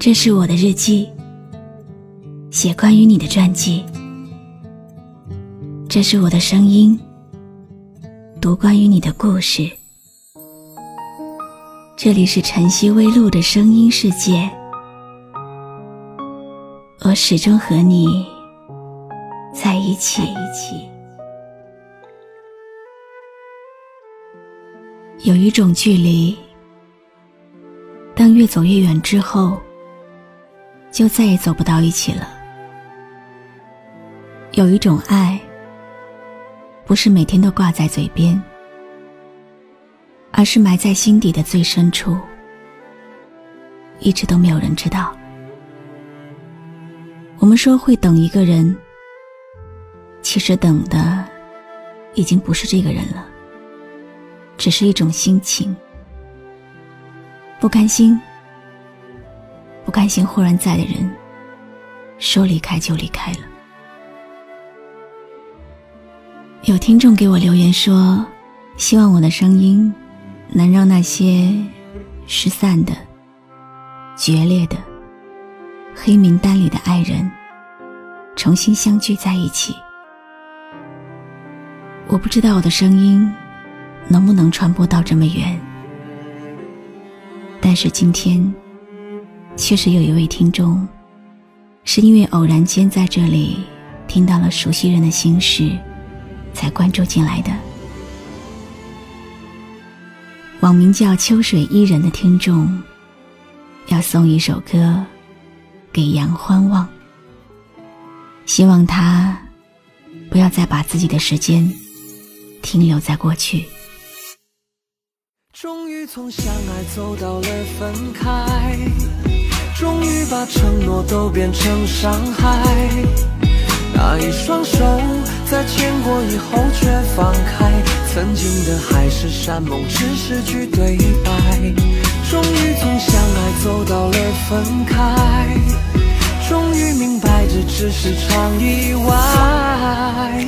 这是我的日记，写关于你的传记。这是我的声音，读关于你的故事。这里是晨曦微露的声音世界，我始终和你在一起。有一种距离，当越走越远之后。就再也走不到一起了。有一种爱，不是每天都挂在嘴边，而是埋在心底的最深处，一直都没有人知道。我们说会等一个人，其实等的已经不是这个人了，只是一种心情，不甘心。不甘心忽然在的人，说离开就离开了。有听众给我留言说，希望我的声音能让那些失散的、决裂的、黑名单里的爱人重新相聚在一起。我不知道我的声音能不能传播到这么远，但是今天。确实有一位听众，是因为偶然间在这里听到了熟悉人的心事，才关注进来的。网名叫秋水伊人的听众，要送一首歌给杨欢望，希望他不要再把自己的时间停留在过去。终于从相爱走到了分开。终于把承诺都变成伤害，那一双手在牵过以后却放开，曾经的海誓山盟只是句对白。终于从相爱走到了分开，终于明白这只是场意外。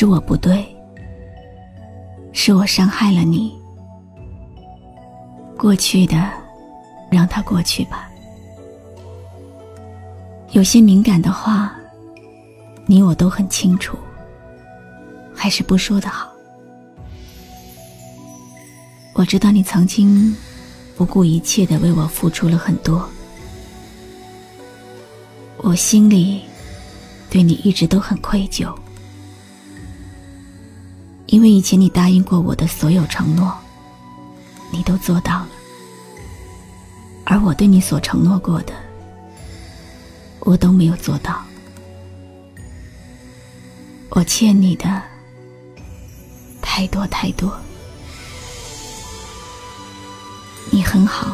是我不对，是我伤害了你。过去的，让它过去吧。有些敏感的话，你我都很清楚，还是不说的好。我知道你曾经不顾一切的为我付出了很多。我心里对你一直都很愧疚，因为以前你答应过我的所有承诺，你都做到了，而我对你所承诺过的，我都没有做到。我欠你的太多太多，你很好，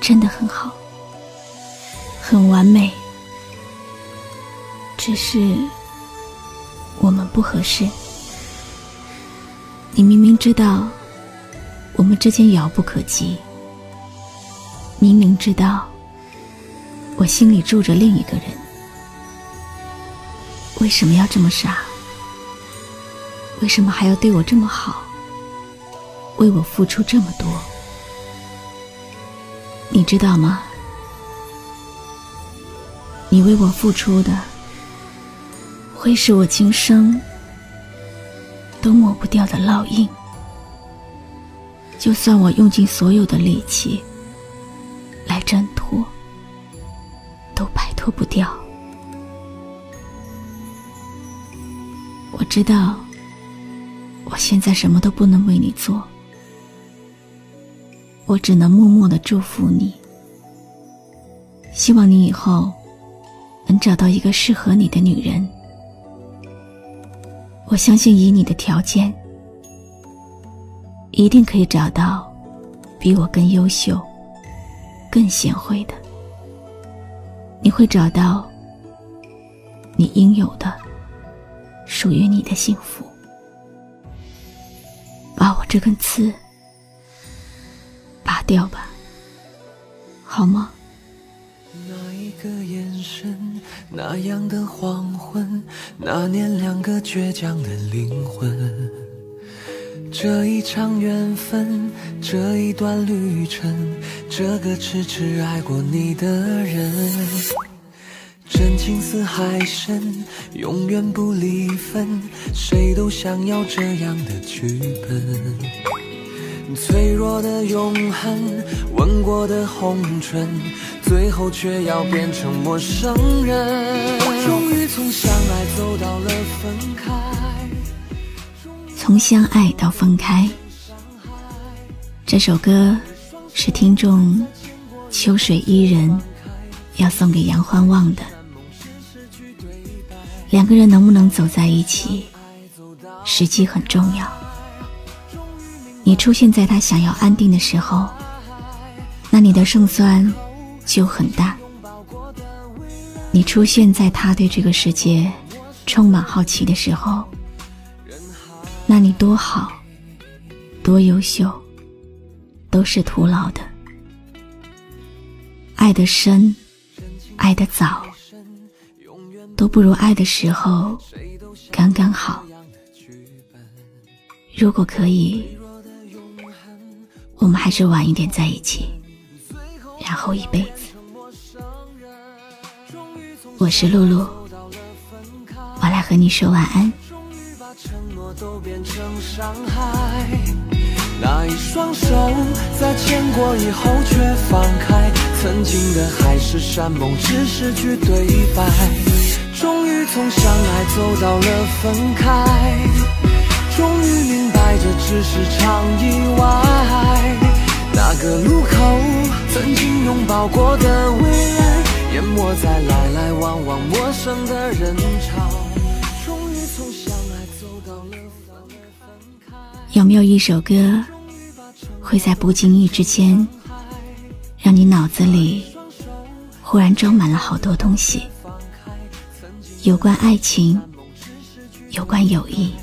真的很好。很完美，只是我们不合适。你明明知道我们之间遥不可及，明明知道我心里住着另一个人，为什么要这么傻？为什么还要对我这么好？为我付出这么多？你知道吗？你为我付出的，会是我今生都抹不掉的烙印。就算我用尽所有的力气来挣脱，都摆脱不掉。我知道，我现在什么都不能为你做，我只能默默的祝福你，希望你以后。能找到一个适合你的女人，我相信以你的条件，一定可以找到比我更优秀、更贤惠的。你会找到你应有的、属于你的幸福。把我这根刺拔掉吧，好吗？那一个眼神，那样的黄昏，那年两个倔强的灵魂，这一场缘分，这一段旅程，这个痴痴爱过你的人，真情似海深，永远不离分，谁都想要这样的剧本。脆弱的永恒，吻过的红唇，最后却要变成陌生人。终于从相爱走到了分开，从相爱到分开。这首歌是听众秋水伊人要送给杨欢望的。两个人能不能走在一起，时机很重要。你出现在他想要安定的时候，那你的胜算就很大。你出现在他对这个世界充满好奇的时候，那你多好，多优秀，都是徒劳的。爱的深，爱的早，都不如爱的时候刚刚好。如果可以。我们还是晚一点在一起，后一辈子。我是露露，我来和你说晚安。那一双手在牵过以后却放开，曾经的海誓山盟只是句对白。终于从相爱走到了分开，终于明白这只是场意外。那个路口，经拥抱过的未来，淹没在来来往往陌生的人潮。终于从相爱走到了分开。有没有一首歌，会在不经意之间，让你脑子里忽然装满了好多东西？有关爱情，有关友谊，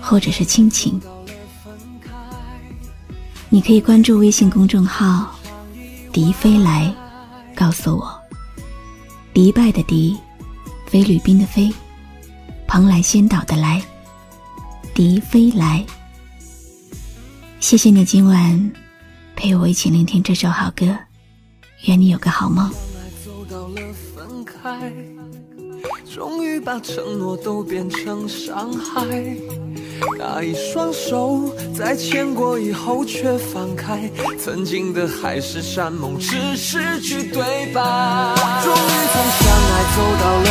或者是亲情。你可以关注微信公众号“迪飞来”，告诉我。迪拜的迪，菲律宾的菲，蓬莱仙岛的来，迪飞来。谢谢你今晚陪我一起聆听这首好歌，愿你有个好梦。终于把承诺都变成伤害。那一双手在牵过以后却放开，曾经的海誓山盟只是句对白。终于从相爱走到了